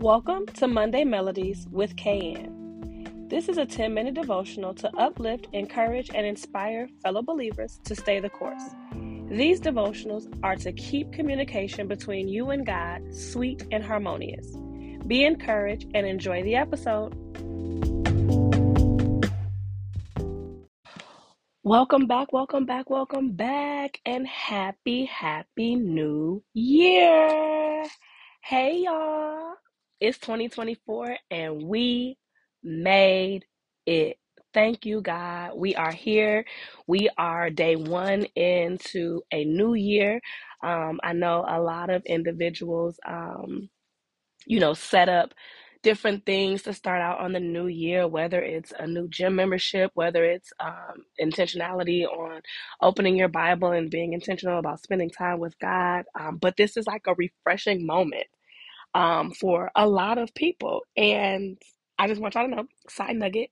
Welcome to Monday Melodies with KayAnn. This is a 10 minute devotional to uplift, encourage, and inspire fellow believers to stay the course. These devotionals are to keep communication between you and God sweet and harmonious. Be encouraged and enjoy the episode. Welcome back, welcome back, welcome back, and happy, happy new year. Hey, y'all. It's 2024 and we made it. Thank you, God. We are here. We are day one into a new year. Um, I know a lot of individuals, um, you know, set up different things to start out on the new year, whether it's a new gym membership, whether it's um, intentionality on opening your Bible and being intentional about spending time with God. Um, but this is like a refreshing moment um, for a lot of people. And I just want y'all to know, side nugget,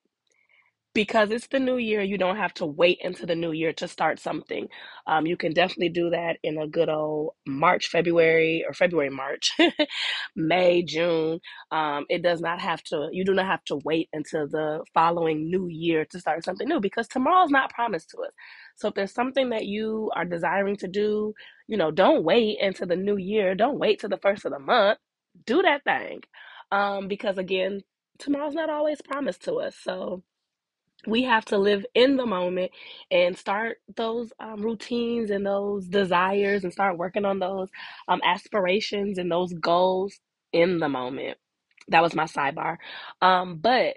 because it's the new year, you don't have to wait into the new year to start something. Um, you can definitely do that in a good old March, February, or February, March, May, June. Um, it does not have to, you do not have to wait until the following new year to start something new because tomorrow's not promised to us. So if there's something that you are desiring to do, you know, don't wait until the new year. Don't wait till the first of the month. Do that thing. Um, because again, tomorrow's not always promised to us. So, we have to live in the moment and start those um, routines and those desires and start working on those um, aspirations and those goals in the moment. That was my sidebar. Um, but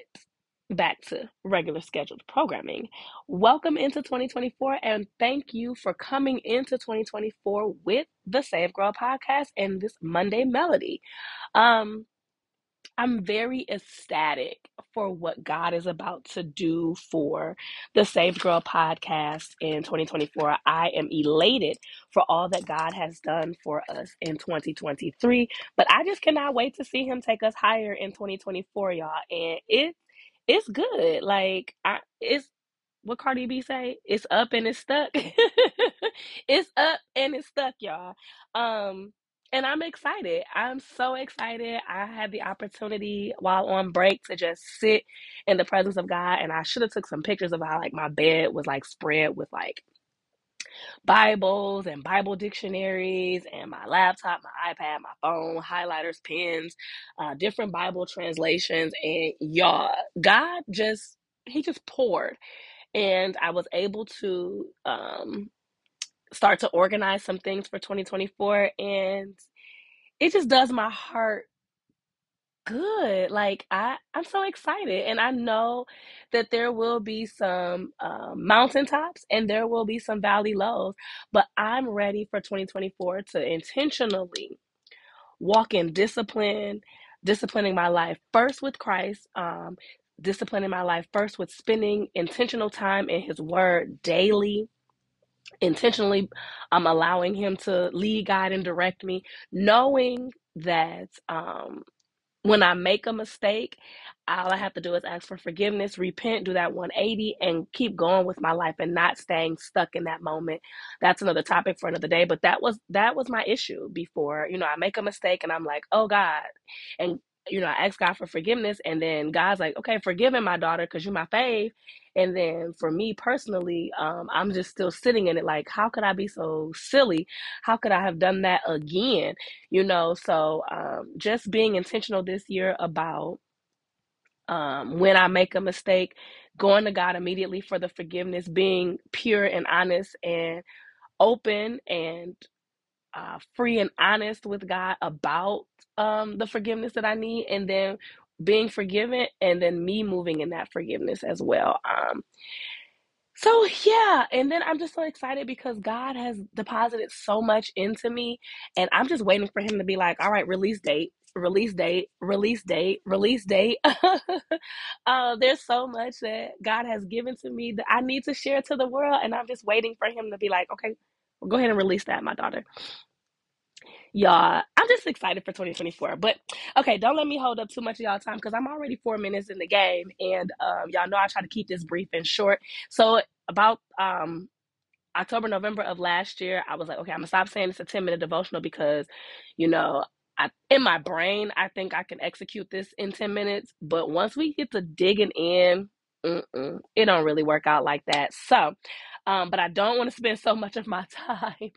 back to regular scheduled programming. Welcome into 2024 and thank you for coming into 2024 with the Save Girl podcast and this Monday melody. Um, I'm very ecstatic for what God is about to do for the Saved Girl podcast in 2024. I am elated for all that God has done for us in 2023, but I just cannot wait to see him take us higher in 2024, y'all. And it it's good. Like I it's what Cardi B say? It's up and it's stuck. it's up and it's stuck, y'all. Um and I'm excited. I'm so excited. I had the opportunity while on break to just sit in the presence of God and I should have took some pictures of how like my bed was like spread with like Bibles and Bible dictionaries and my laptop, my iPad, my phone, highlighters, pens, uh, different Bible translations and y'all, God just he just poured. And I was able to um start to organize some things for 2024 and it just does my heart good. Like I, I'm so excited, and I know that there will be some um, mountaintops and there will be some valley lows. But I'm ready for 2024 to intentionally walk in discipline, disciplining my life first with Christ. Um, disciplining my life first with spending intentional time in His Word daily intentionally I'm allowing him to lead, guide, and direct me, knowing that um, when I make a mistake, all I have to do is ask for forgiveness, repent, do that 180, and keep going with my life and not staying stuck in that moment. That's another topic for another day. But that was that was my issue before. You know, I make a mistake and I'm like, oh God. And you know, I ask God for forgiveness, and then God's like, okay, forgiving my daughter, because you're my fave. And then for me personally, um, I'm just still sitting in it like, how could I be so silly? How could I have done that again? You know, so um, just being intentional this year about um, when I make a mistake, going to God immediately for the forgiveness, being pure and honest and open and uh, free and honest with God about um, the forgiveness that I need, and then being forgiven, and then me moving in that forgiveness as well. Um, so yeah, and then I'm just so excited because God has deposited so much into me, and I'm just waiting for Him to be like, "All right, release date." Release date, release date, release date. uh, there's so much that God has given to me that I need to share to the world, and I'm just waiting for Him to be like, okay, go ahead and release that, my daughter y'all i'm just excited for 2024 but okay don't let me hold up too much of y'all time because i'm already four minutes in the game and um, y'all know i try to keep this brief and short so about um, october november of last year i was like okay i'm gonna stop saying it's a 10 minute devotional because you know I, in my brain, I think I can execute this in 10 minutes. But once we get to digging in, it don't really work out like that. So, um, but I don't want to spend so much of my time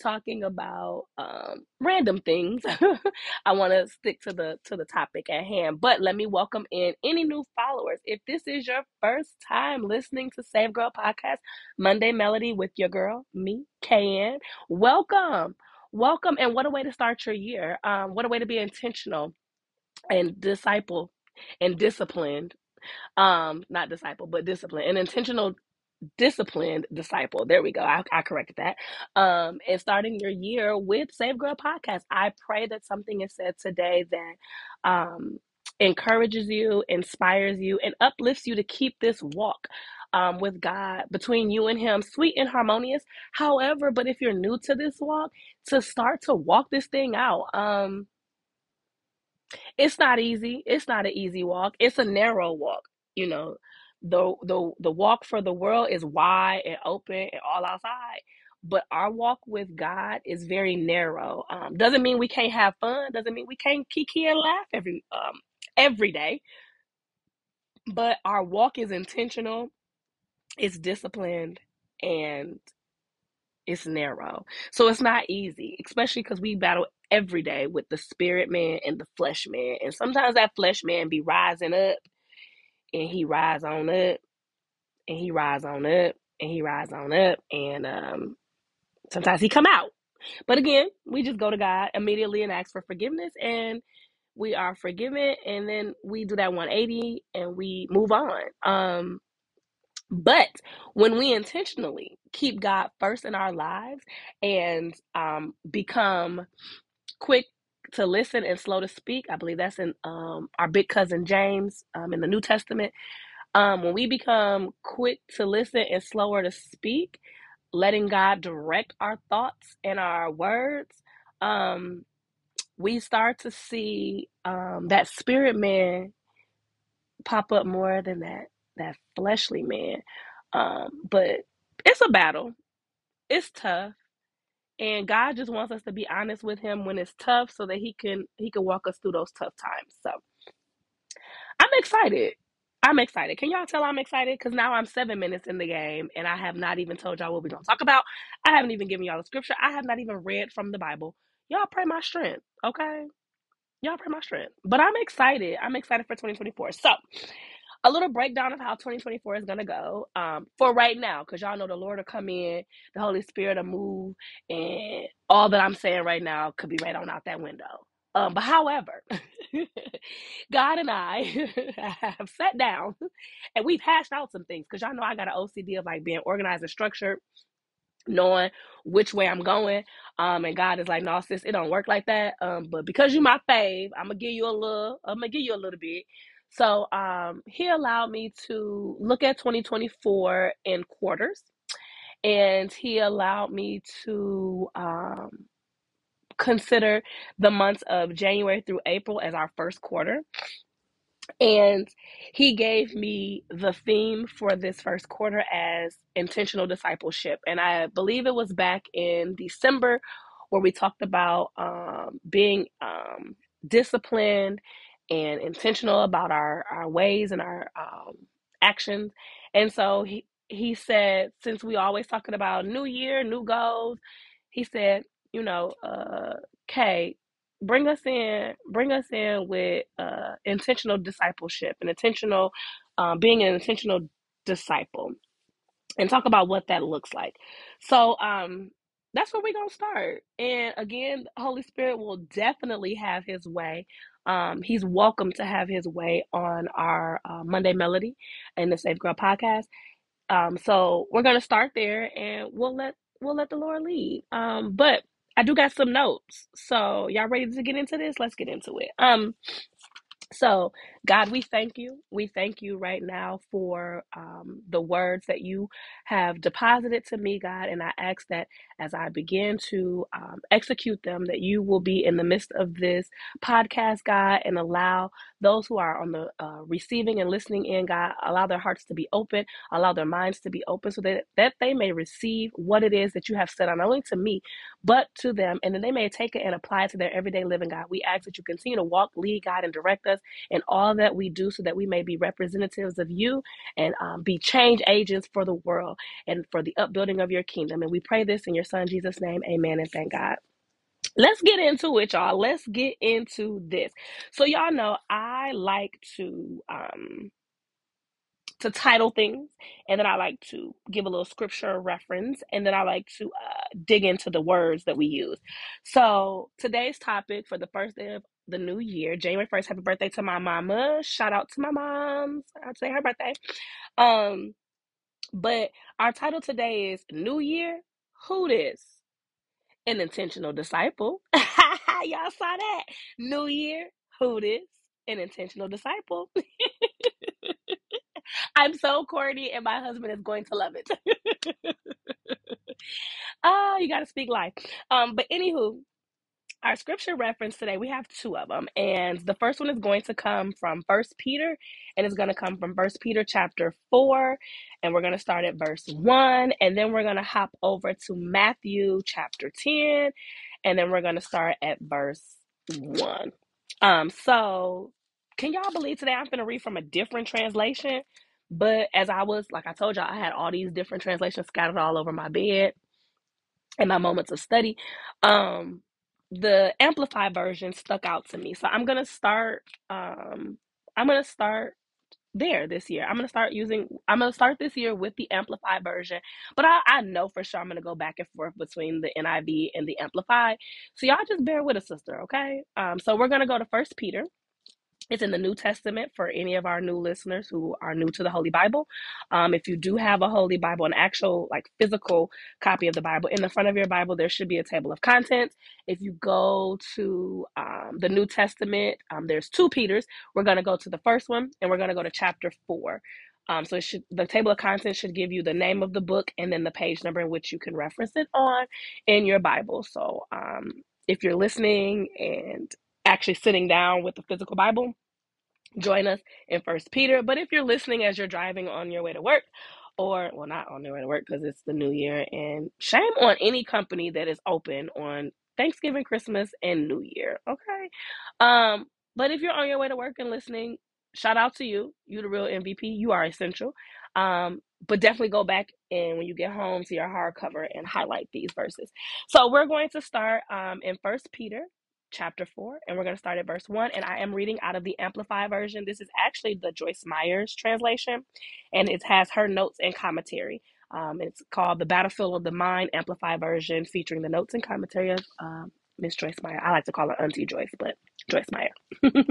talking about um, random things. I want to stick to the to the topic at hand. But let me welcome in any new followers. If this is your first time listening to Save Girl Podcast, Monday Melody with your girl, me, KayAnn, welcome. Welcome, and what a way to start your year. Um, what a way to be intentional and disciple and disciplined. Um, not disciple, but discipline. An intentional disciplined disciple. There we go. I, I corrected that. Um, and starting your year with Save Girl Podcast. I pray that something is said today that um encourages you, inspires you, and uplifts you to keep this walk um, with God between you and Him, sweet and harmonious. However, but if you're new to this walk, to start to walk this thing out, um, it's not easy. It's not an easy walk. It's a narrow walk. You know, the the the walk for the world is wide and open and all outside. But our walk with God is very narrow. Um, doesn't mean we can't have fun. Doesn't mean we can't kiki and laugh every um every day. But our walk is intentional. It's disciplined and it's narrow. So it's not easy, especially because we battle every day with the spirit man and the flesh man. And sometimes that flesh man be rising up and he rise on up and he rise on up and he rise on up and um sometimes he come out. But again, we just go to God immediately and ask for forgiveness and we are forgiven and then we do that 180 and we move on. Um but when we intentionally keep God first in our lives and um, become quick to listen and slow to speak, I believe that's in um, our big cousin James um, in the New Testament. Um, when we become quick to listen and slower to speak, letting God direct our thoughts and our words, um, we start to see um, that spirit man pop up more than that that fleshly man. Um, but it's a battle. It's tough. And God just wants us to be honest with him when it's tough so that he can he can walk us through those tough times. So I'm excited. I'm excited. Can y'all tell I'm excited? Because now I'm seven minutes in the game and I have not even told y'all what we're gonna talk about. I haven't even given y'all the scripture. I have not even read from the Bible. Y'all pray my strength, okay? Y'all pray my strength. But I'm excited. I'm excited for 2024. So a little breakdown of how 2024 is gonna go um, for right now, because y'all know the Lord will come in, the Holy Spirit will move, and all that I'm saying right now could be right on out that window. Um, but however, God and I have sat down and we've hashed out some things because y'all know I got an OCD of like being organized and structured knowing which way I'm going. Um, and God is like, no, sis, it don't work like that. Um, but because you my fave, I'm gonna give you a little, I'm gonna give you a little bit. So um, he allowed me to look at 2024 in quarters, and he allowed me to um, consider the months of January through April as our first quarter. And he gave me the theme for this first quarter as intentional discipleship. And I believe it was back in December where we talked about um, being um, disciplined and intentional about our, our ways and our um, actions. And so he, he said, since we always talking about new year, new goals, he said, you know, uh, Kay, bring us in bring us in with uh intentional discipleship and intentional um, being an intentional disciple and talk about what that looks like. So um that's where we're gonna start. And again holy spirit will definitely have his way um he's welcome to have his way on our uh, monday melody and the safe girl podcast um so we're gonna start there and we'll let we'll let the lord lead um but I do got some notes. So y'all ready to get into this? Let's get into it. Um so God, we thank you. We thank you right now for um, the words that you have deposited to me, God. And I ask that as I begin to um, execute them, that you will be in the midst of this podcast, God, and allow those who are on the uh, receiving and listening in, God, allow their hearts to be open, allow their minds to be open so that, that they may receive what it is that you have said, not only to me, but to them, and then they may take it and apply it to their everyday living, God. We ask that you continue to walk, lead, God, and direct us in all that we do so that we may be representatives of you and um, be change agents for the world and for the upbuilding of your kingdom. And we pray this in your son Jesus' name. Amen and thank God. Let's get into it, y'all. Let's get into this. So, y'all know I like to um to title things and then i like to give a little scripture reference and then i like to uh, dig into the words that we use so today's topic for the first day of the new year january 1st happy birthday to my mama. Shout out to my mom i'd say her birthday. Um but our title today is new year who this? An intentional disciple. Y'all saw that. New year who this? An intentional disciple. I'm so corny, and my husband is going to love it. Ah, you got to speak life. Um, but anywho, our scripture reference today, we have two of them, and the first one is going to come from First Peter, and it's going to come from First Peter chapter four, and we're going to start at verse one, and then we're going to hop over to Matthew chapter ten, and then we're going to start at verse one. Um, so can y'all believe today I'm going to read from a different translation? But as I was, like I told y'all, I had all these different translations scattered all over my bed in my moments of study. Um, the amplified version stuck out to me. So I'm gonna start um I'm gonna start there this year. I'm gonna start using I'm gonna start this year with the amplified version, but I, I know for sure I'm gonna go back and forth between the NIV and the amplified. So y'all just bear with us, sister, okay? Um, so we're gonna go to first Peter it's in the New Testament for any of our new listeners who are new to the Holy Bible. Um, if you do have a Holy Bible, an actual like physical copy of the Bible, in the front of your Bible, there should be a table of contents. If you go to um, the New Testament, um, there's two Peters. We're going to go to the first one and we're going to go to chapter four. Um, so it should the table of contents should give you the name of the book and then the page number in which you can reference it on in your Bible. So um, if you're listening and actually sitting down with the physical Bible, join us in First Peter. But if you're listening as you're driving on your way to work, or well, not on your way to work because it's the new year, and shame on any company that is open on Thanksgiving, Christmas, and New Year. Okay, um, but if you're on your way to work and listening, shout out to you. You the real MVP. You are essential. Um, but definitely go back and when you get home to your hardcover and highlight these verses. So we're going to start um, in First Peter chapter 4, and we're going to start at verse 1. And I am reading out of the Amplified version. This is actually the Joyce Meyer's translation, and it has her notes and commentary. Um, it's called The Battlefield of the Mind Amplified version, featuring the notes and commentary of um, Miss Joyce Meyer. I like to call her Auntie Joyce, but Joyce Meyer.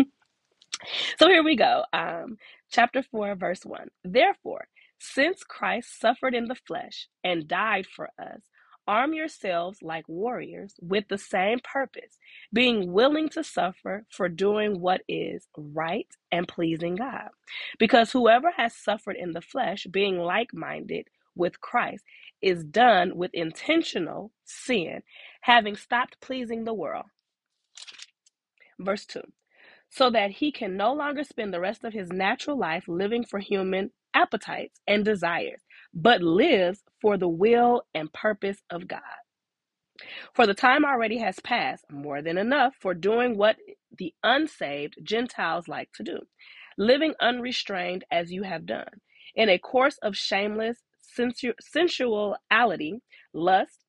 So here we go. Um, chapter 4, verse 1. Therefore, since Christ suffered in the flesh and died for us, arm yourselves like warriors with the same purpose, being willing to suffer for doing what is right and pleasing God. Because whoever has suffered in the flesh, being like minded with Christ, is done with intentional sin, having stopped pleasing the world. Verse 2 so that he can no longer spend the rest of his natural life living for human appetites and desires, but lives for the will and purpose of God. For the time already has passed, more than enough, for doing what the unsaved Gentiles like to do, living unrestrained as you have done, in a course of shameless sensu- sensuality, lust,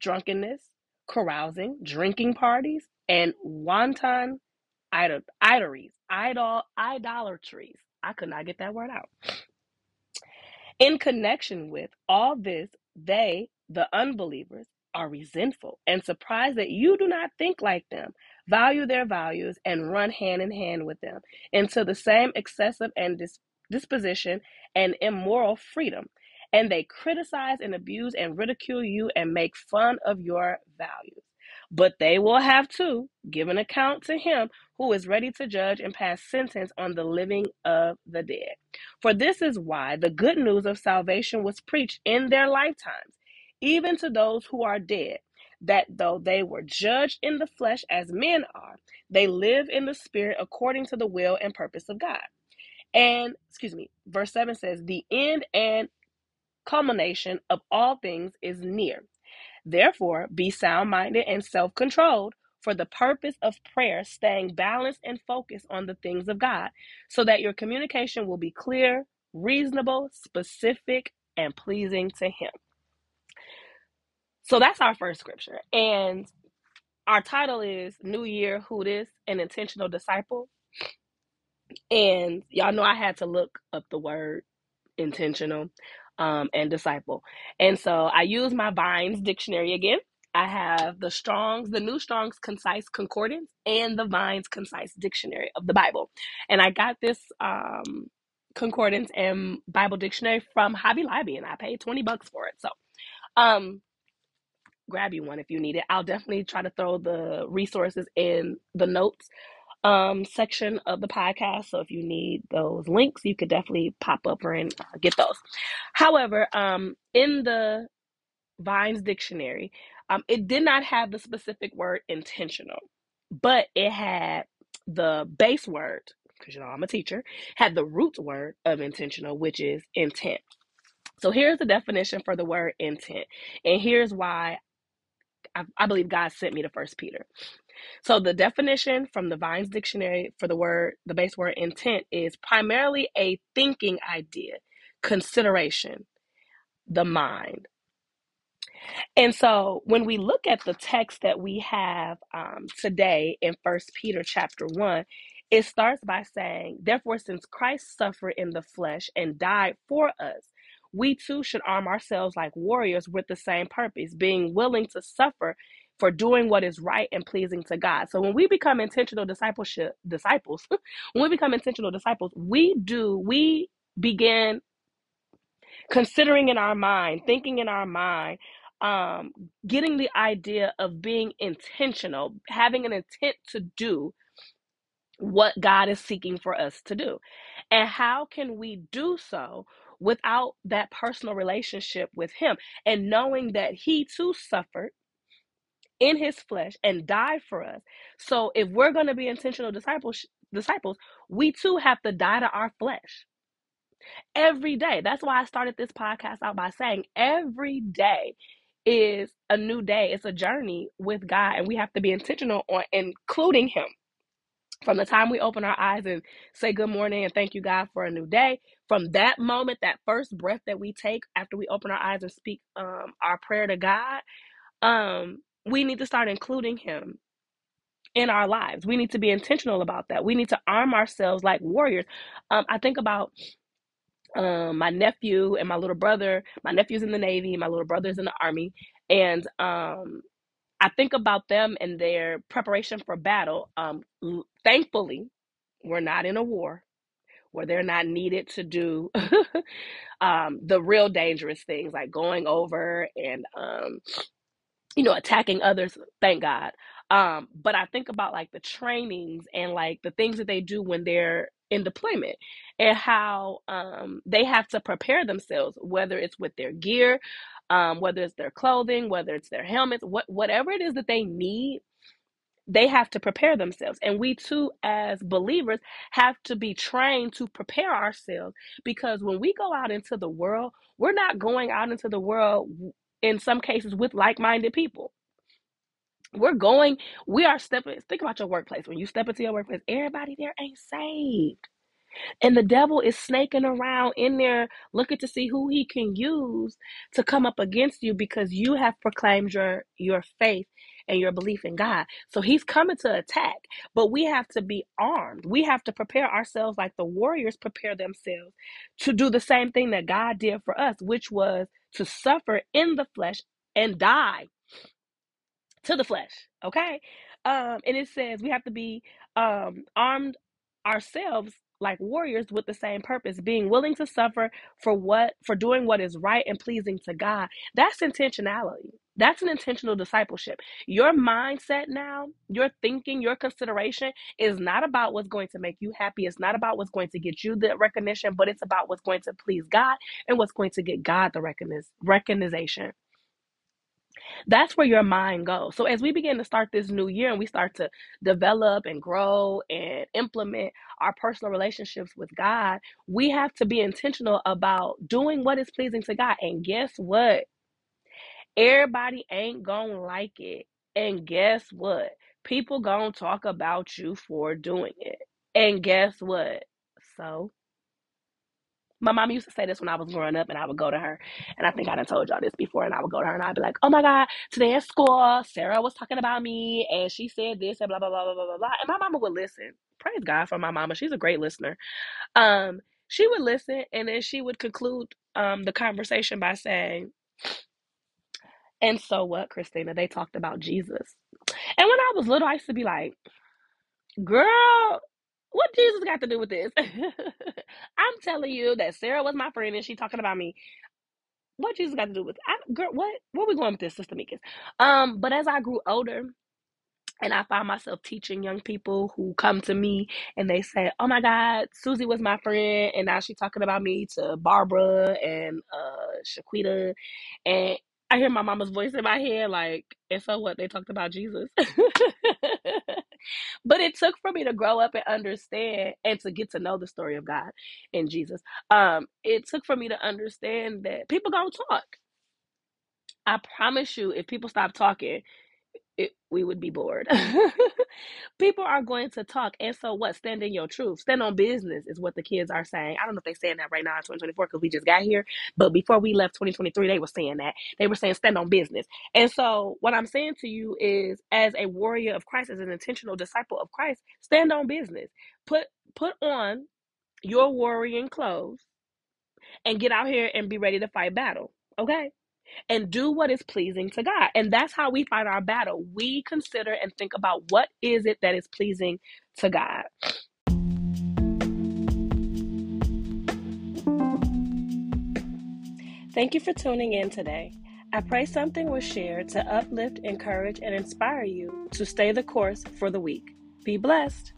drunkenness, carousing, drinking parties, and wanton idol, idolatries, idol, idolatries. I could not get that word out. In connection with all this, they, the unbelievers, are resentful and surprised that you do not think like them, value their values, and run hand in hand with them into the same excessive and dis- disposition and immoral freedom. And they criticize and abuse and ridicule you and make fun of your values. but they will have to give an account to him who is ready to judge and pass sentence on the living of the dead. For this is why the good news of salvation was preached in their lifetimes, even to those who are dead, that though they were judged in the flesh as men are, they live in the spirit according to the will and purpose of God. And, excuse me, verse 7 says, The end and culmination of all things is near. Therefore, be sound minded and self controlled for the purpose of prayer, staying balanced and focused on the things of God, so that your communication will be clear, reasonable, specific, and pleasing to Him. So that's our first scripture. And our title is New Year Who This? An Intentional Disciple. And y'all know I had to look up the word intentional, um, and disciple. And so I use my Vines dictionary again. I have the Strong's, the New Strong's Concise Concordance, and the Vines Concise Dictionary of the Bible. And I got this um, concordance and Bible dictionary from Hobby Lobby, and I paid 20 bucks for it. So, um, grab you one if you need it. I'll definitely try to throw the resources in the notes um section of the podcast. So if you need those links, you could definitely pop up and uh, get those. However, um in the Vines dictionary, um it did not have the specific word intentional, but it had the base word because you know I'm a teacher, had the root word of intentional, which is intent. So here's the definition for the word intent. And here's why I, I believe God sent me to First Peter. So the definition from the Vine's dictionary for the word, the base word intent is primarily a thinking idea, consideration, the mind. And so when we look at the text that we have um, today in First Peter chapter one, it starts by saying, "Therefore, since Christ suffered in the flesh and died for us." We too should arm ourselves like warriors with the same purpose, being willing to suffer for doing what is right and pleasing to God. So when we become intentional discipleship disciples, when we become intentional disciples, we do we begin considering in our mind, thinking in our mind, um, getting the idea of being intentional, having an intent to do what God is seeking for us to do. And how can we do so without that personal relationship with Him and knowing that He too suffered? In his flesh and died for us. So if we're going to be intentional disciples, disciples, we too have to die to our flesh every day. That's why I started this podcast out by saying every day is a new day. It's a journey with God, and we have to be intentional on including Him. From the time we open our eyes and say good morning and thank you, God, for a new day, from that moment, that first breath that we take after we open our eyes and speak um, our prayer to God, um, we need to start including Him in our lives. We need to be intentional about that. We need to arm ourselves like warriors. Um, I think about um, my nephew and my little brother. My nephew's in the Navy, my little brother's in the Army. And um, I think about them and their preparation for battle. Um, thankfully, we're not in a war where they're not needed to do um, the real dangerous things like going over and um, you know, attacking others, thank God. Um, but I think about like the trainings and like the things that they do when they're in deployment and how um, they have to prepare themselves, whether it's with their gear, um, whether it's their clothing, whether it's their helmets, what whatever it is that they need, they have to prepare themselves. And we too, as believers, have to be trained to prepare ourselves because when we go out into the world, we're not going out into the world in some cases with like-minded people we're going we are stepping think about your workplace when you step into your workplace everybody there ain't saved and the devil is snaking around in there looking to see who he can use to come up against you because you have proclaimed your your faith and your belief in God. So he's coming to attack, but we have to be armed. We have to prepare ourselves like the warriors prepare themselves to do the same thing that God did for us, which was to suffer in the flesh and die to the flesh. Okay. Um, and it says we have to be um armed ourselves like warriors with the same purpose, being willing to suffer for what for doing what is right and pleasing to God. That's intentionality. That's an intentional discipleship. Your mindset now, your thinking, your consideration is not about what's going to make you happy. It's not about what's going to get you the recognition, but it's about what's going to please God and what's going to get God the recognition. That's where your mind goes. So as we begin to start this new year and we start to develop and grow and implement our personal relationships with God, we have to be intentional about doing what is pleasing to God. And guess what? Everybody ain't gonna like it. And guess what? People gonna talk about you for doing it. And guess what? So my mom used to say this when I was growing up, and I would go to her, and I think I done told y'all this before, and I would go to her, and I'd be like, "Oh my God, today at school, Sarah was talking about me, and she said this, and blah blah blah blah blah blah blah," and my mama would listen. Praise God for my mama; she's a great listener. Um, she would listen, and then she would conclude um the conversation by saying, "And so what, Christina? They talked about Jesus." And when I was little, I used to be like, "Girl." What Jesus got to do with this? I'm telling you that Sarah was my friend and she talking about me what Jesus got to do with it? I, girl? What where we going with this, Sister Meekins? Um, but as I grew older, and I find myself teaching young people who come to me and they say, "Oh my God, Susie was my friend, and now she's talking about me to Barbara and uh Shaquita," and I hear my mama's voice in my head, like, and so what? They talked about Jesus. but it took for me to grow up and understand and to get to know the story of God and Jesus. Um, it took for me to understand that people gonna talk. I promise you, if people stop talking, it, we would be bored. people are going to talk. And so what? Stand in your truth. Stand on business is what the kids are saying. I don't know if they're saying that right now in 2024 because we just got here. But before we left 2023, they were saying that. They were saying stand on business. And so what I'm saying to you is as a warrior of Christ, as an intentional disciple of Christ, stand on business. Put put on your warrior clothes and get out here and be ready to fight battle. Okay? And do what is pleasing to God. And that's how we fight our battle. We consider and think about what is it that is pleasing to God. Thank you for tuning in today. I pray something was shared to uplift, encourage, and inspire you to stay the course for the week. Be blessed.